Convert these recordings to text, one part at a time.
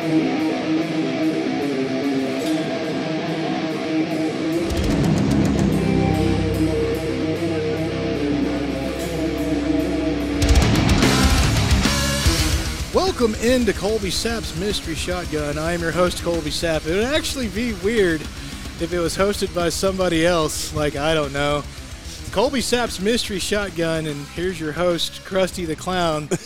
Welcome into Colby Sapp's Mystery Shotgun. I am your host, Colby Sapp. It would actually be weird if it was hosted by somebody else, like, I don't know. Colby Sapp's Mystery Shotgun, and here's your host, Krusty the Clown.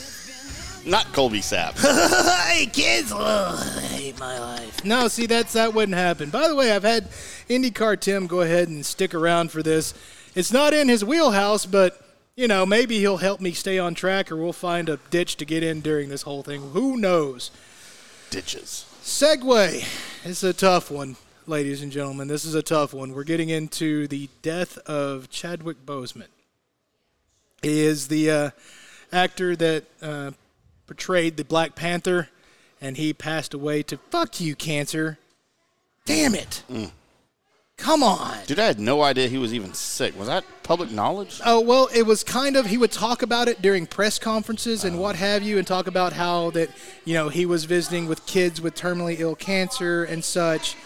Not Colby Sapp. hey, kids! Oh, I hate my life. No, see, that's that wouldn't happen. By the way, I've had IndyCar Tim go ahead and stick around for this. It's not in his wheelhouse, but you know, maybe he'll help me stay on track, or we'll find a ditch to get in during this whole thing. Who knows? Ditches. Segway It's a tough one, ladies and gentlemen. This is a tough one. We're getting into the death of Chadwick Boseman. He is the uh, actor that uh, portrayed the Black Panther, and he passed away to fuck you, cancer. Damn it. Mm. Come on. Dude, I had no idea he was even sick. Was that public knowledge? Oh well, it was kind of he would talk about it during press conferences and what oh. have you, and talk about how that you know he was visiting with kids with terminally ill cancer and such.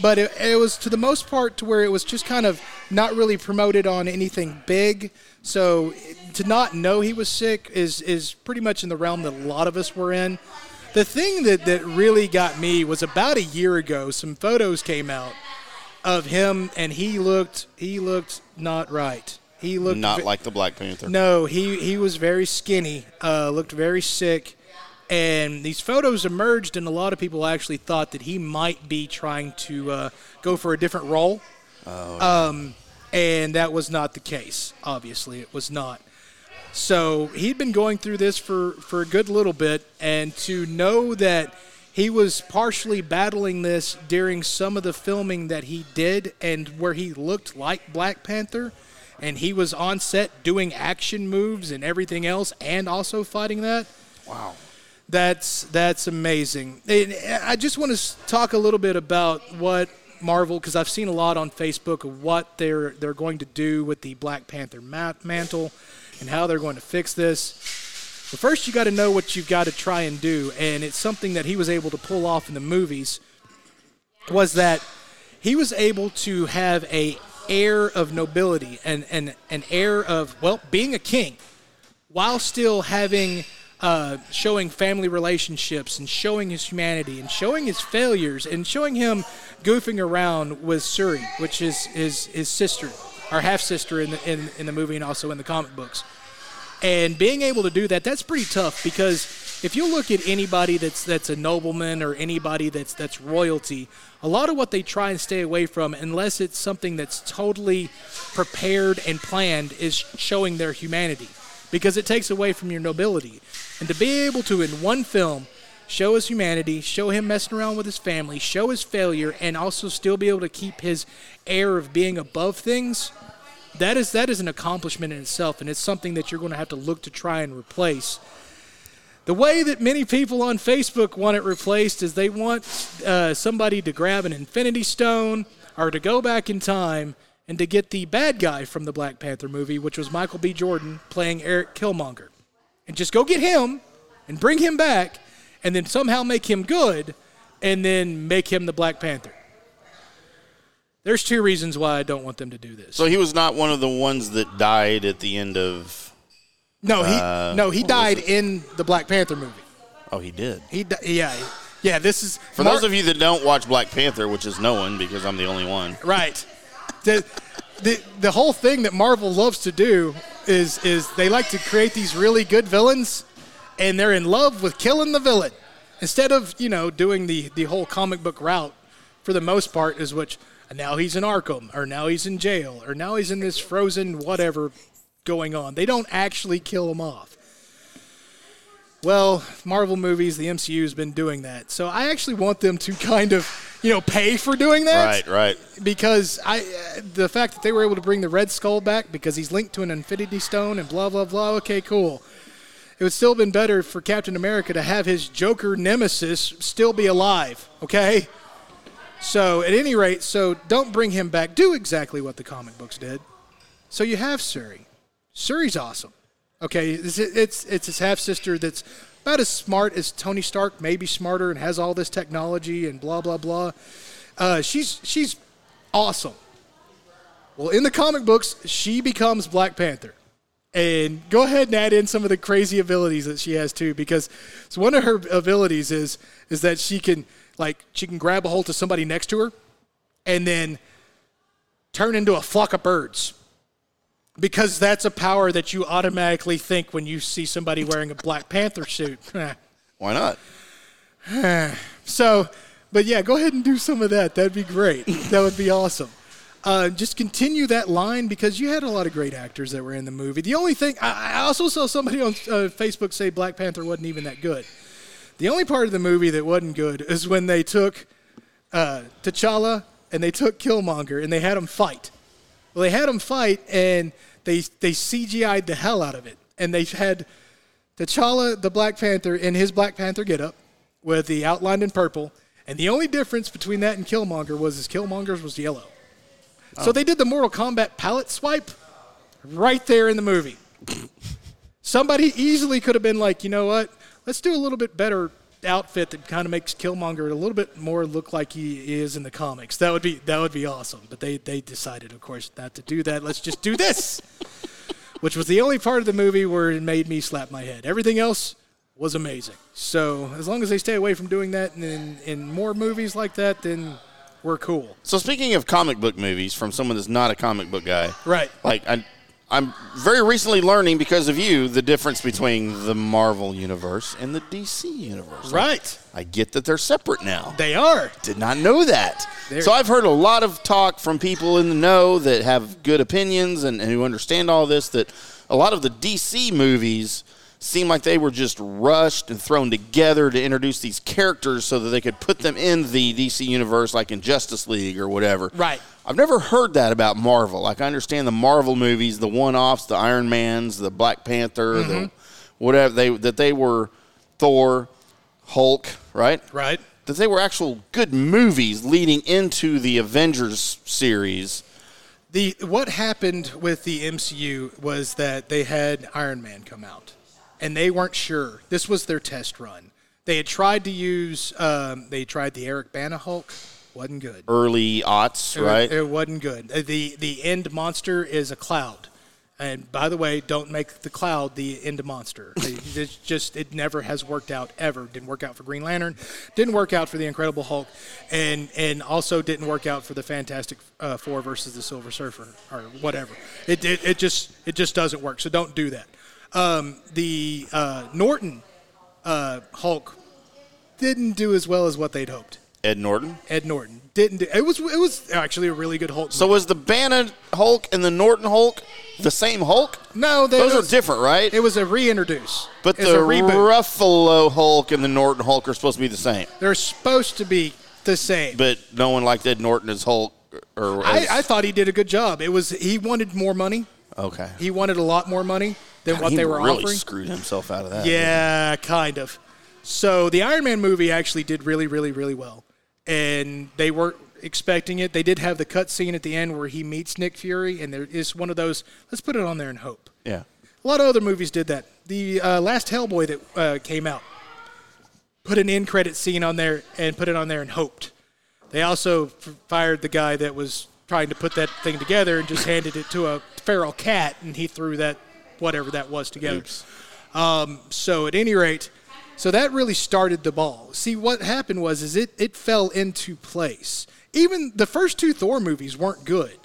But it, it was to the most part to where it was just kind of not really promoted on anything big. So to not know he was sick is is pretty much in the realm that a lot of us were in. The thing that, that really got me was about a year ago. Some photos came out of him, and he looked he looked not right. He looked Not ve- like the Black Panther. no, he he was very skinny, uh, looked very sick, and these photos emerged, and a lot of people actually thought that he might be trying to uh, go for a different role. Um, and that was not the case. Obviously, it was not. So he'd been going through this for, for a good little bit, and to know that he was partially battling this during some of the filming that he did, and where he looked like Black Panther, and he was on set doing action moves and everything else, and also fighting that. Wow. That's that's amazing. And I just want to talk a little bit about what Marvel, because I've seen a lot on Facebook of what they're they're going to do with the Black Panther ma- mantle and how they're going to fix this. But first, you got to know what you've got to try and do, and it's something that he was able to pull off in the movies. Was that he was able to have a air of nobility and, and an air of well being a king while still having uh, showing family relationships and showing his humanity and showing his failures and showing him goofing around with Shuri, which is his his sister, our half sister in the in, in the movie and also in the comic books. And being able to do that, that's pretty tough because if you look at anybody that's that's a nobleman or anybody that's that's royalty, a lot of what they try and stay away from, unless it's something that's totally prepared and planned, is showing their humanity because it takes away from your nobility. And to be able to, in one film, show his humanity, show him messing around with his family, show his failure, and also still be able to keep his air of being above things, that is that is an accomplishment in itself, and it's something that you're going to have to look to try and replace. The way that many people on Facebook want it replaced is they want uh, somebody to grab an Infinity Stone or to go back in time and to get the bad guy from the Black Panther movie, which was Michael B. Jordan playing Eric Killmonger, and just go get him and bring him back, and then somehow make him good, and then make him the Black Panther. There's two reasons why I don't want them to do this. So he was not one of the ones that died at the end of. no, he uh, no he died in the Black Panther movie. Oh, he did. He di- yeah yeah. This is For those of you that don't watch Black Panther, which is no one because I'm the only one. Right. The, the the whole thing that Marvel loves to do is is they like to create these really good villains, and they're in love with killing the villain instead of you know doing the the whole comic book route. For the most part, is which now he's in Arkham, or now he's in jail, or now he's in this frozen whatever going on. They don't actually kill him off. Well, Marvel movies, the MCU has been doing that. So I actually want them to kind of, you know, pay for doing that Right, right. because I uh, the fact that they were able to bring the Red Skull back because he's linked to an Infinity Stone and blah blah blah. Okay, cool. It would still have been better for Captain America to have his Joker nemesis still be alive. Okay. So at any rate, so don't bring him back. Do exactly what the comic books did. So you have Shuri. Shuri's awesome. Okay, it's it's, it's his half sister that's about as smart as Tony Stark, maybe smarter, and has all this technology and blah blah blah. Uh, she's she's awesome. Well, in the comic books, she becomes Black Panther. And go ahead and add in some of the crazy abilities that she has too, because so one of her abilities is is that she can like she can grab a hold of somebody next to her, and then turn into a flock of birds. Because that's a power that you automatically think when you see somebody wearing a Black Panther suit. Why not? So, but yeah, go ahead and do some of that. That'd be great. that would be awesome. Uh, just continue that line because you had a lot of great actors that were in the movie. The only thing, I, I also saw somebody on uh, Facebook say Black Panther wasn't even that good. The only part of the movie that wasn't good is when they took uh, T'Challa and they took Killmonger and they had them fight. Well, they had them fight and they they CGI'd the hell out of it, and they had T'Challa, the Black Panther, in his Black Panther getup with the outlined in purple. And the only difference between that and Killmonger was his Killmonger's was yellow. So oh. they did the Mortal Kombat palette swipe right there in the movie. Somebody easily could have been like, you know what? Let's do a little bit better outfit that kind of makes Killmonger a little bit more look like he is in the comics. That would be that would be awesome. But they they decided, of course, not to do that. Let's just do this, which was the only part of the movie where it made me slap my head. Everything else was amazing. So as long as they stay away from doing that in in more movies like that, then we're cool. So speaking of comic book movies, from someone that's not a comic book guy, Right. Like I, I'm very recently learning because of you the difference between the Marvel universe and the DC universe. Right. I get that they're separate now. They are. Did not know that. There- So I've heard a lot of talk from people in the know that have good opinions and, and who understand all this that a lot of the DC movies seem like they were just rushed and thrown together to introduce these characters so that they could put them in the DC universe like in Justice League or whatever. Right. I've never heard that about Marvel. Like I understand the Marvel movies, the one-offs, the Iron Mans, the Black Panther, the mm-hmm. whatever they that they were Thor, Hulk, right? Right. that they were actual good movies leading into the Avengers series. The what happened with the MCU was that they had Iron Man come out, and they weren't sure. This was their test run. They had tried to use. Um, they tried the Eric Bana Hulk. wasn't good. Early aughts, It right? It, wasn't good. Uh, the The end monster is a cloud, and by the way, don't make the cloud the end monster. It- it's just it never has worked out ever. Didn't work out for Green Lantern, didn't work out for the Incredible Hulk, and and also didn't work out for the Fantastic uh, Four versus the Silver Surfer or whatever. It, it it just it just doesn't work. So don't do that. Um, the uh, Norton uh, Hulk didn't do as well as what they'd hoped. Ed Norton. Ed Norton didn't do. It was it was actually a really good Hulk. So was the Bana Hulk and the Norton Hulk the same Hulk? no, they, Those it are different, right? It was a reintroduce. but it's the. Ruffalo Hulk and the Norton Hulk are supposed to be the same. They're supposed to be the same. But no one liked Ed Norton as Hulk. Or I, I thought he did a good job. It was he wanted more money. okay. He wanted a lot more money than what he they were really offering. screwed himself out of that. Yeah, kind of. So the Iron Man movie actually did really, really, really well, and they weren't expecting it. They did have the cut scene at the end where he meets Nick Fury, and there is one of those. Let's put it on there and hope. Yeah. A lot of other movies did that. The uh, last Hellboy that uh, came out put an end credit scene on there and put it on there and hoped. They also f- fired the guy that was trying to put that thing together and just handed it to a feral cat, and he threw that whatever that was together. Oops. So at any rate, so that really started the ball. See, what happened was is it it fell into place. Even the first two Thor movies weren't good,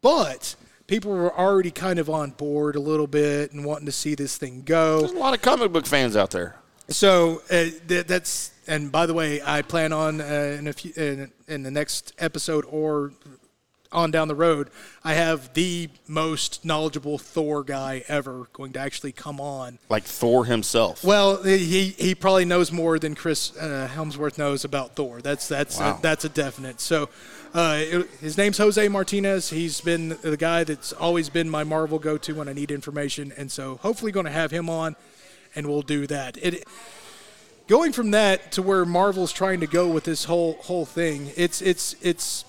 but people were already kind of on board a little bit and wanting to see this thing go. There's a lot of comic book fans out there. So uh, th- that's and by the way, I plan on uh, in a few in, in the next episode or on down the road, I have the most knowledgeable Thor guy ever going to actually come on. Like Thor himself. Well, he he probably knows more than Chris uh, Hemsworth knows about Thor. That's that's Wow. a, that's a definite. So, uh, it- his name's Jose Martinez. He's been the guy that's always been my Marvel go-to when I need information, and so hopefully going to have him on, and we'll do that. It going from that to where Marvel's trying to go with this whole whole thing. It's it's it's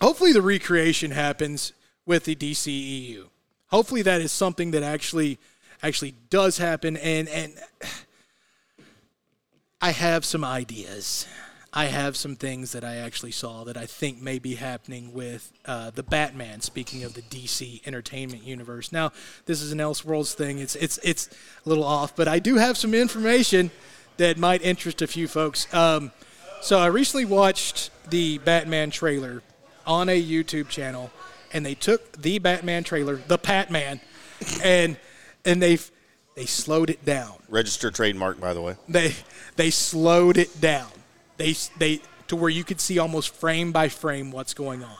hopefully the recreation happens with the DCEU. Hopefully that is something that actually actually does happen and and I have some ideas. I have some things that I actually saw that I think may be happening with uh, the Batman. Speaking of the DC Entertainment Universe, now this is an Elseworlds thing. It's it's it's a little off, but I do have some information that might interest a few folks. Um, so I recently watched the Batman trailer on a YouTube channel, and they took the Batman trailer, the Batman, and and they they slowed it down. Registered trademark, by the way. They they slowed it down. They they to where you could see almost frame by frame what's going on.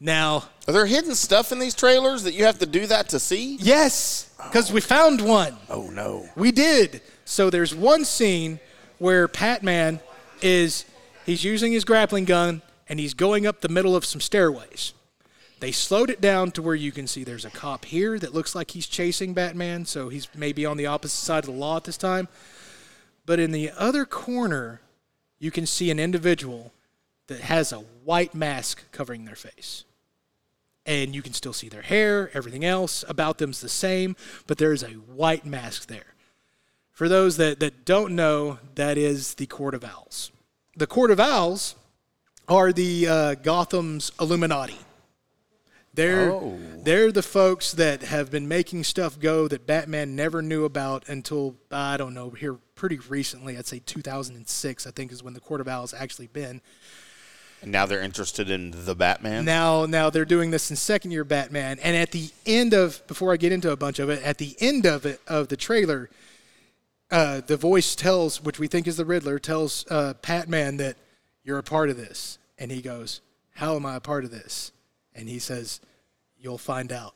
Now, Are there hidden stuff in these trailers that you have to do that to see? yes, because we found one. Oh no. We did. So there's one scene where Batman is he's using his grappling gun and he's going up the middle of some stairways. They slowed it down to where you can see there's a cop here that looks like he's chasing Batman, so he's maybe on the opposite side of the law at this time. But in the other corner, you can see an individual that has a white mask covering their face. And you can still see their hair, everything else about them's the same, but there is a white mask there. For those that, that don't know, that is the Court of Owls. The Court of Owls are the uh, Gotham's Illuminati. They're Oh. they're the folks that have been making stuff go that Batman never knew about until I don't know here pretty recently. I'd say 2006. I think is when the Court of Owls actually been. And now they're interested in the Batman. Now, now they're doing this in second year Batman, and at the end of before I get into a bunch of it, at the end of it of the trailer, uh, the voice tells, which we think is the Riddler, tells uh, Batman that you're a part of this, and he goes, "How am I a part of this?" And he says, "You'll find out."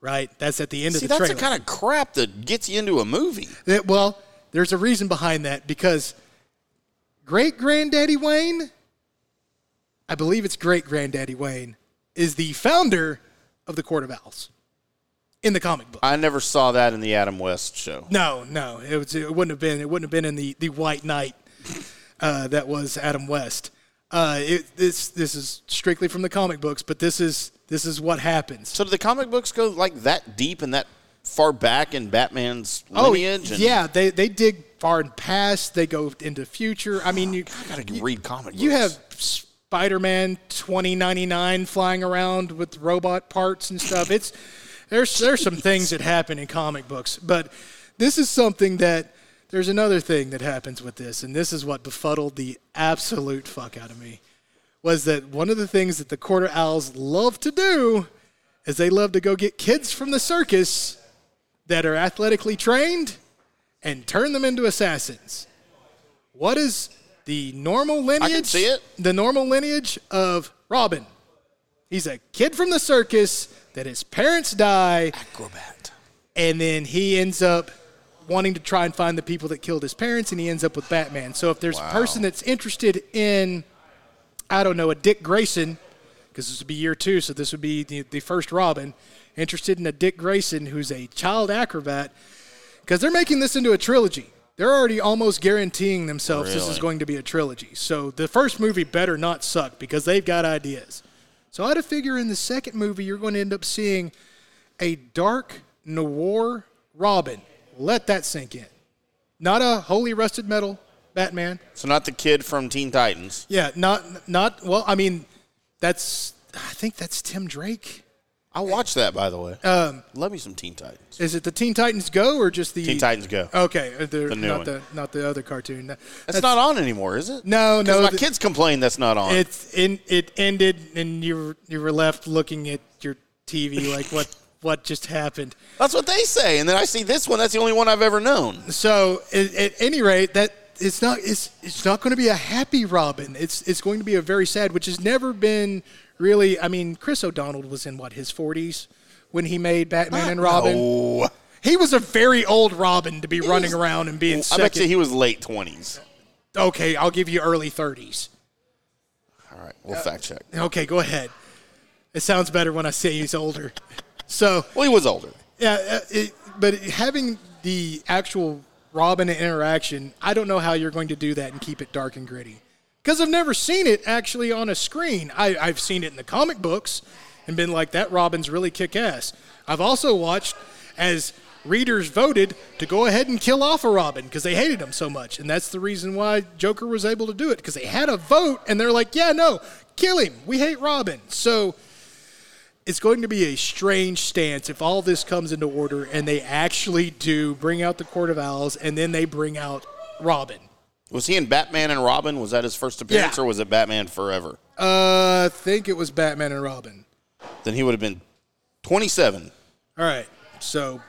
Right? That's at the end See, of the trailer. See, that's the kind of crap that gets you into a movie. That- well, there's a reason behind that because great granddaddy Wayne, I believe it's great granddaddy Wayne, is the founder of the Court of Owls in the comic book. I never saw that in the Adam West show. No, no, it was. It wouldn't have been. It wouldn't have been in the the White Knight uh, that was Adam West. Uh, it, this this is strictly from the comic books, but this is this is what happens. So do the comic books go like that deep and that far back in Batman's Oh, lineage? and yeah, they they dig far and past. They go into future. I mean, you I gotta read comic books. You have Spider-Man 2099 flying around with robot parts and stuff. It's there's there's some things that happen in comic books, but this is something that there's another thing that happens with this, and this is what befuddled the absolute fuck out of me. Was that one of the things that the Court of Owls love to do is they love to go get kids from the circus that are athletically trained and turn them into assassins. What is the normal lineage? see it. The normal lineage of Robin. He's a kid from the circus that his parents die, acrobat. and then he ends up wanting to try and find the people that killed his parents, and he ends up with Batman. So if there's a person that's interested in, I don't know, a Dick Grayson, because this would be year two, so this would be the, the first Robin, interested in a Dick Grayson who's a child acrobat, because they're making this into a trilogy. They're already almost guaranteeing themselves this is going to be a trilogy. So the first movie better not suck because they've got ideas. So I had to figure in the second movie you're going to end up seeing a dark noir Robin. Let that sink in. Not a holy rusted metal Batman. So not the kid from Teen Titans. Yeah, not not well. I mean, that's I think that's Tim Drake. I watched that, by the way. Um, Love me some Teen Titans. is it the Teen Titans Go or just the Teen Titans Go. Okay, uh, the, new not one. the not the other cartoon. That's, not on anymore, is it? No, no. My the- kids complain that's not on. It's in, it ended, and you were, you were left looking at your TV like what what just happened. that's what they say. And then I see this one. That's the only one I've ever known. So at, at any rate, that it's not it's it's not going to be a happy Robin. It's it's going to be a very sad, which has never been really. I mean, Chris O'Donnell was in what his forties when he made Batman and Robin. Oh, He was a very old Robin to be running around and being I second. bet you he was late twenties. okay, I'll give you early thirties. All right, we'll fact check. Uh, okay, go ahead. It sounds better when I say he's older. So Well, he was older. Yeah, uh, it, but having the actual Robin interaction, I don't know how you're going to do that and keep it dark and gritty. Because I've never seen it actually on a screen. I, I've seen it in the comic books and been like, that Robin's really kick ass. I've also watched as readers voted to go ahead and kill off a Robin because they hated him so much. And that's the reason why Joker was able to do it because they had a vote and they're like, yeah, no, kill him. We hate Robin. So it's going to be a strange stance if all this comes into order and they actually do bring out the Court of Owls and then they bring out Robin. Was he in Batman and Robin? Was that his first appearance, Yeah. or was it Batman Forever? Uh, I think it was Batman and Robin. Then he would have been 27. All right. So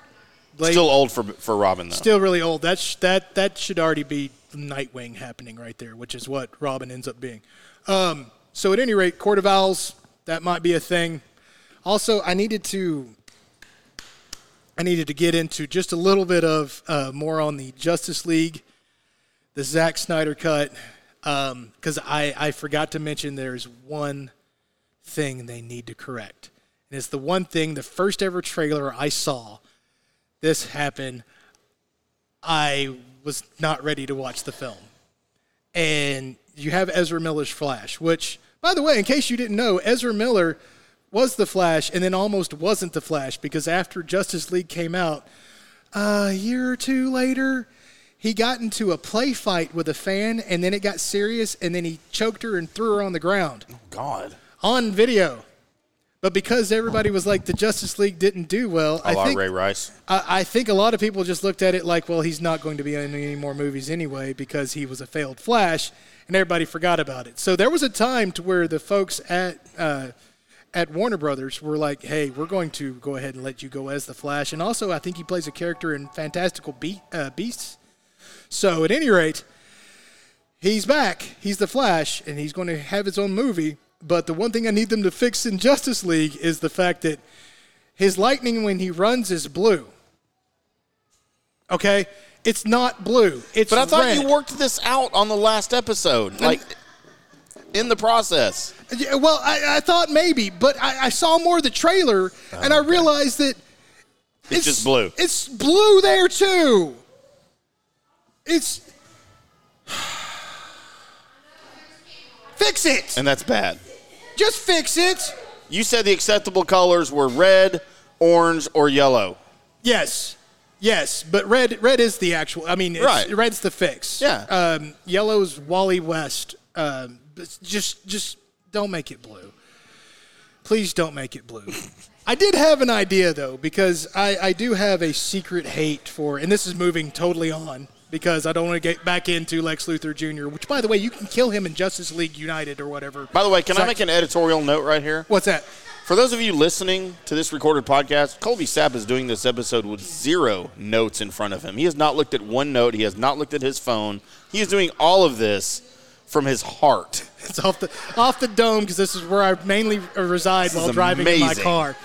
late, Still old for for Robin though. still really old. That's that that should already be Nightwing happening right there, which is what Robin ends up being. Um, so at any rate, Court of Owls that might be a thing. Also, I needed to I needed to get into just a little bit of uh, more on the Justice League, the Zack Snyder cut, because I I forgot to mention there's one thing they need to correct, and it's the one thing the first ever trailer I saw this happened, I was not ready to watch the film. And you have Ezra Miller's Flash, which, by the way, in case you didn't know, Ezra Miller was the Flash and then almost wasn't the Flash because after Justice League came out, a year or two later, he got into a play fight with a fan and then it got serious and then he choked her and threw her on the ground God. on video. But because everybody was like, the Justice League didn't do well, A I think Ray Rice. I, I think a lot of people just looked at it like, well, he's not going to be in any more movies anyway because he was a failed Flash, and everybody forgot about it. So there was a time to where the folks at uh, at Warner Brothers were like, hey, we're going to go ahead and let you go as the Flash, and also I think he plays a character in Fantastical Be- uh, Beasts. So at any rate, he's back. He's the Flash, and he's going to have his own movie. But the one thing I need them to fix in Justice League is the fact that his lightning when he runs is blue. Okay, it's not blue. It's But I thought red. you worked this out on the last episode, like in the process. Yeah, well, I, I thought maybe, but I, I saw more of the trailer and I realized that It's, just blue. It's blue there too. It's fix it. And that's bad. Just fix it. You said the acceptable colors were red, orange, or yellow. Yes. Yes, but red red is the actual. I mean, it's, Right. red's the fix. Yeah. Um, yellow's Wally West. Um, but just just don't make it blue. Please don't make it blue. I did have an idea though because I, I do have a secret hate for, and this is moving totally on because I don't want to get back into Lex Luthor Jr. Which, by the way, you can kill him in Justice League United or whatever. By the way, can I make an editorial note right here? What's that? For those of you listening to this recorded podcast, Colby Sapp is doing this episode with zero notes in front of him. He has not looked at one note. He has not looked at his phone. He is doing all of this from his heart. It's off the off the dome because this is where I mainly reside while is driving in my car.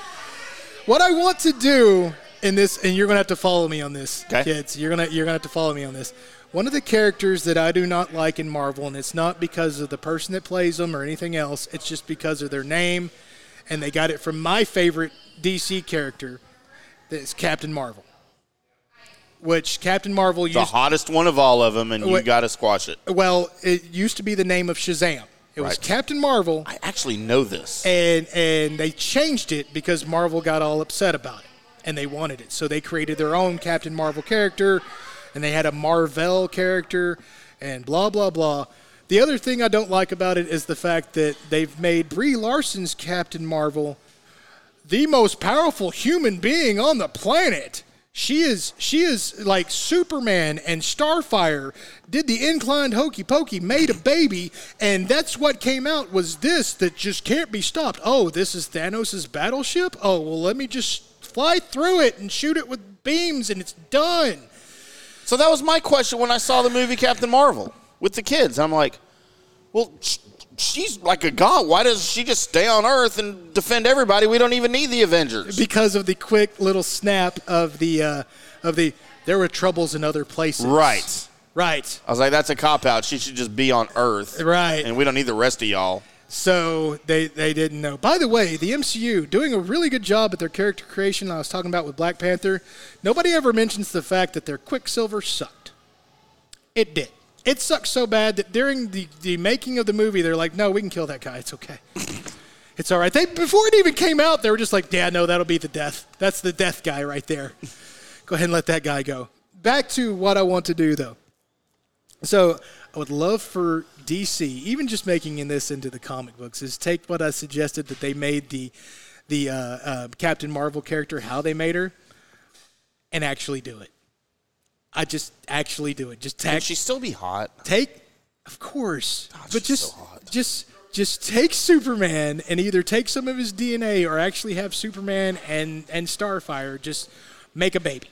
What I want to do in this, and you're gonna have to follow me on this, Okay. kids. You're gonna you're gonna have to follow me on this. One of the characters that I do not like in Marvel, and it's not because of the person that plays them or anything else. It's just because of their name, and they got it from my favorite DC character, that's Captain Marvel. Which Captain Marvel The hottest one of all of them, and you got to squash it. well, it used to be the name of Shazam. It was Right. Captain Marvel. I actually know this. and and they changed it because Marvel got all upset about it and they wanted it. So they created their own Captain Marvel character and they had a Marvel character and blah blah blah. The other thing I don't like about it is the fact that they've made Brie Larson's Captain Marvel the most powerful human being on the planet. She is she is like Superman and Starfire did the inclined hokey pokey, made a baby, and that's what came out was this that just can't be stopped. Oh, this is Thanos' battleship? Oh well let me just fly through it and shoot it with beams and it's done. So that was my question when I saw the movie Captain Marvel with the kids. I'm like, well, she's like a god. Why does she just stay on Earth and defend everybody? We don't even need the Avengers. Because of the quick little snap of the uh, of the there were troubles in other places. Right. Right. I was like, that's a cop out. She should just be on Earth. Right. And we don't need the rest of y'all. So they, they didn't know. By the way, the MCU doing a really good job at their character creation. I was talking about with Black Panther. Nobody ever mentions the fact that their Quicksilver sucked. It did. It sucks so bad that during the, the making of the movie, they're like, "No, we can kill that guy. It's okay. it's all right." They before it even came out, they were just like, "Yeah, no, that'll be the death. That's the death guy right there." go ahead and let that guy go. Back to what I want to do though. So I would love for DC, even just making in this into the comic books, is take what I suggested that they made the the uh, uh, Captain Marvel character, how they made her, and actually do it. I just actually do it. Just Can tag, she still be hot? take, of course, but just so just just take Superman and either take some of his DNA or actually have Superman and and Starfire just make a baby.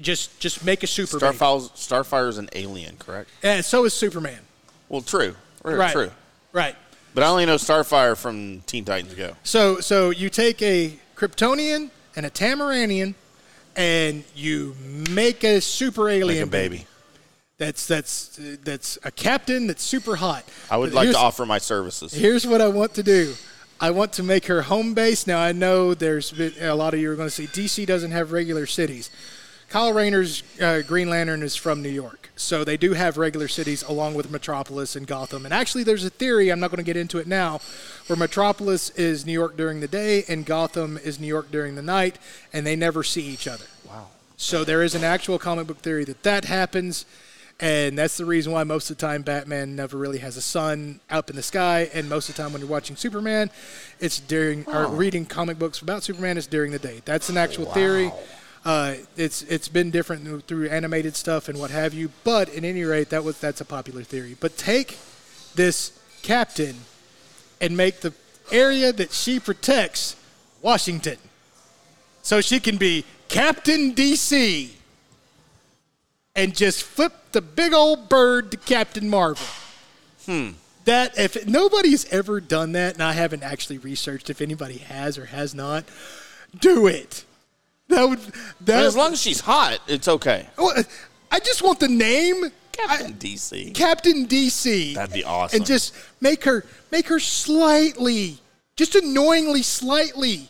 Just just make a super baby. Starfire is an alien, correct? And so is Superman. Well, true. Right. Right. True. Right. But I only know Starfire from Teen Titans Go. So so you take a Kryptonian and a Tamaranean and you make a super alien Like a baby. That's that's that's a captain that's super hot. I would But like to offer my services. Here's what I want to do. I want to make her home base. Now I know there's been, a lot of you are going to say DC doesn't have regular cities. Kyle Rayner's uh, Green Lantern is from New York, so they do have regular cities along with Metropolis and Gotham. And actually, there's a theory. I'm not going to get into it now, where Metropolis is New York during the day and Gotham is New York during the night, and they never see each other. Wow. So there is an actual comic book theory that that happens, and that's the reason why most of the time Batman never really has a sun up in the sky, and most of the time when you're watching Superman, it's during or reading comic books about Superman, it's during the day. That's an actual theory. Uh, it's it's been different through animated stuff and what have you, but at any rate, that was that's a popular theory. But take this captain and make the area that she protects Washington so she can be Captain DC and just flip the big old bird to Captain Marvel. Hmm. That if nobody's ever done that, and I haven't actually researched if anybody has or has not, do it. That would that as long as she's hot, it's okay. I just want the name Captain I- DC. Captain DC. That'd be awesome. And just make her make her slightly, just annoyingly slightly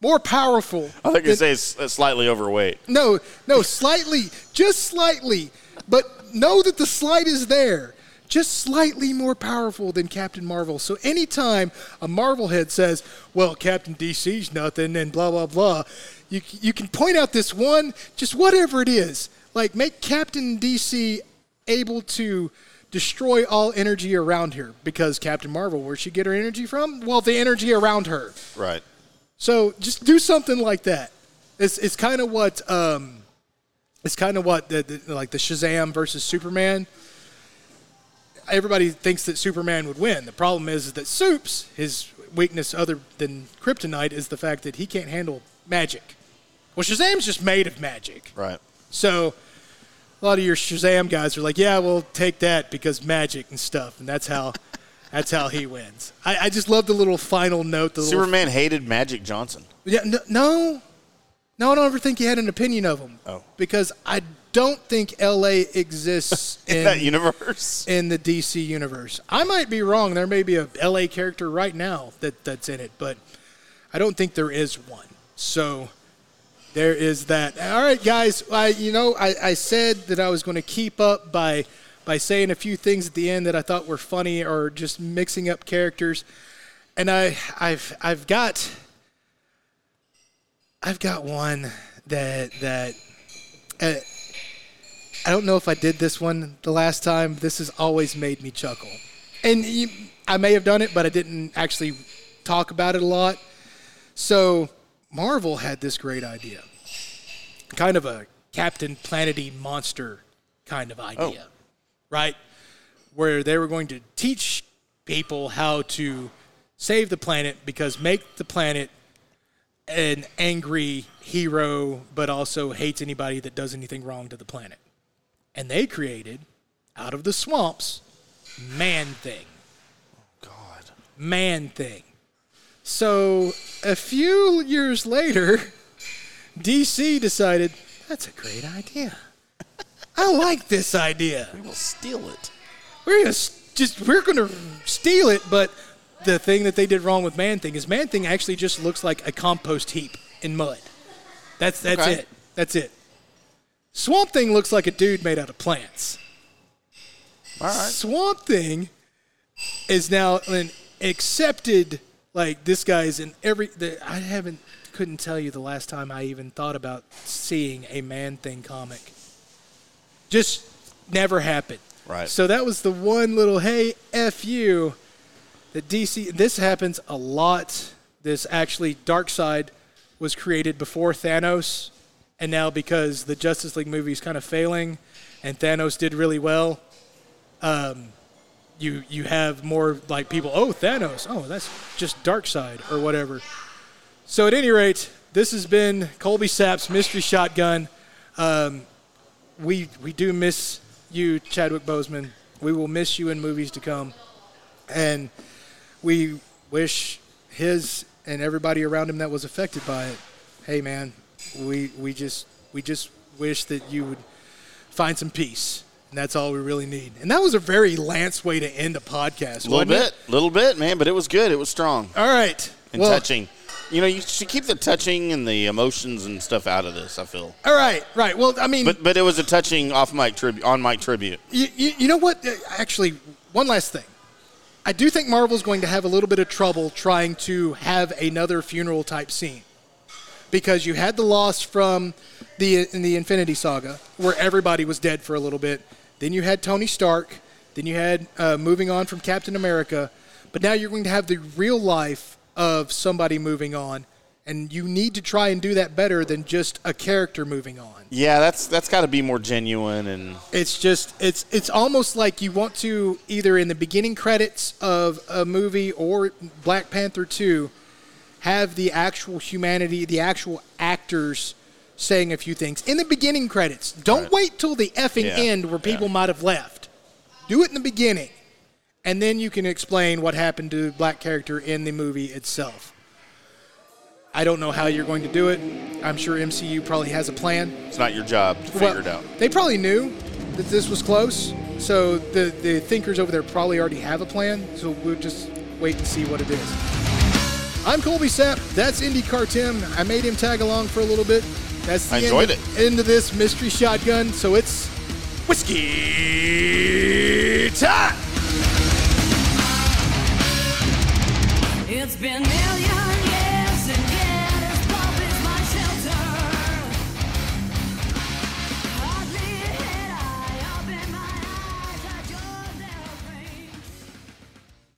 more powerful. I think you say it's uh, slightly overweight. no, no, slightly, just slightly, but know that the slight is there. Just slightly more powerful than Captain Marvel. So anytime a Marvel head says, "Well, Captain DC's nothing," and blah blah blah, you you can point out this one, just whatever it is, like make Captain DC able to destroy all energy around her because Captain Marvel, where'd she get her energy from? Well, the energy around her. Right. So just do something like that. It's it's kind of what um, it's kind of what the, the, like the Shazam versus Superman. Everybody thinks that Superman would win. The problem is, is that Supes, his weakness other than kryptonite, is the fact that he can't handle magic. Well, Shazam's just made of magic. Right. So a lot of your Shazam guys are like, yeah, we'll take that because magic and stuff, and that's how that's how he wins. I, I just love the little final note. The little Superman hated Magic Johnson. yeah, no, no, no, I don't ever think he had an opinion of him. Oh. because I don't think L.A. exists In in that universe. in the DC universe. I might be wrong. There may be a L.A. character right now that that's in it, but I don't think there is one. So there is that. All right, guys. I you know I, I said that I was going to keep up by by saying a few things at the end that I thought were funny or just mixing up characters, and I I've I've got I've got one that that. Uh, I don't know if I did this one the last time. This has always made me chuckle. And you, I may have done it, but I didn't actually talk about it a lot. So Marvel had this great idea. Kind of a Captain Planety monster kind of idea. Oh. Right? Where they were going to teach people how to save the planet because make the planet an angry hero, but also hates anybody that does anything wrong to the planet and they created out of the swamps man thing. Oh, God. man thing. So a few years later dc decided that's a great idea. I like this idea. We will steal it. we're gonna just we're gonna steal it but the thing that they did wrong with man thing is man thing actually just looks like a compost heap in mud. That's that's Okay. it. That's it swamp thing looks like a dude made out of plants All right. Swamp Thing is now an accepted like this guy's in every the, I haven't couldn't tell you the last time I even thought about seeing a Man Thing comic. Just never happened. Right. So that was the one little hey f you that DC. This happens a lot. This actually Darkseid was created before Thanos, and now because the Justice League movie is kind of failing, and Thanos did really well, um, you you have more like people. Oh, Thanos. Oh, that's just Darkseid or whatever. So at any rate, this has been Colby Sapp's Mystery Shotgun. Um, we we do miss you, Chadwick Boseman. We will miss you in movies to come, and we wish his and everybody around him that was affected by it. Hey, man, we we just we just wish that you would find some peace, and that's all we really need. And that was a very Lance way to end a podcast. A little bit, it? little bit, man, but it was good. It was strong All right. and well, touching. You know, you should keep the touching and the emotions and stuff out of this. I feel, All right, right. Well, I mean, but but it was a touching off mic tribute, on mic tribute. You, you, you know what? Uh, Actually, one last thing. I do think Marvel's going to have a little bit of trouble trying to have another funeral type scene because you had the loss from the in the Infinity Saga where everybody was dead for a little bit. Then you had Tony Stark. Then you had uh, moving on from Captain America. But now you're going to have the real life of somebody moving on, and you need to try and do that better than just a character moving on. Yeah, that's that's got to be more genuine and It's just it's it's almost like you want to either in the beginning credits of a movie or Black Panther 2 have the actual humanity, the actual actors saying a few things in the beginning credits. Don't Right. wait till the effing Yeah, end where people yeah. might have left. Do it in the beginning. And then you can explain what happened to the black character in the movie itself. I don't know how you're going to do it. I'm sure MCU probably has a plan. it's not your job to Well, figure it out. They probably knew that this was close, so the the thinkers over there probably already have a plan. So we'll just wait and see what it is. I'm Colby Sapp. That's IndyCar Tim. I made him tag along for a little bit. That's the I enjoyed end, it. end of this mystery shotgun. So it's whiskey time. It's been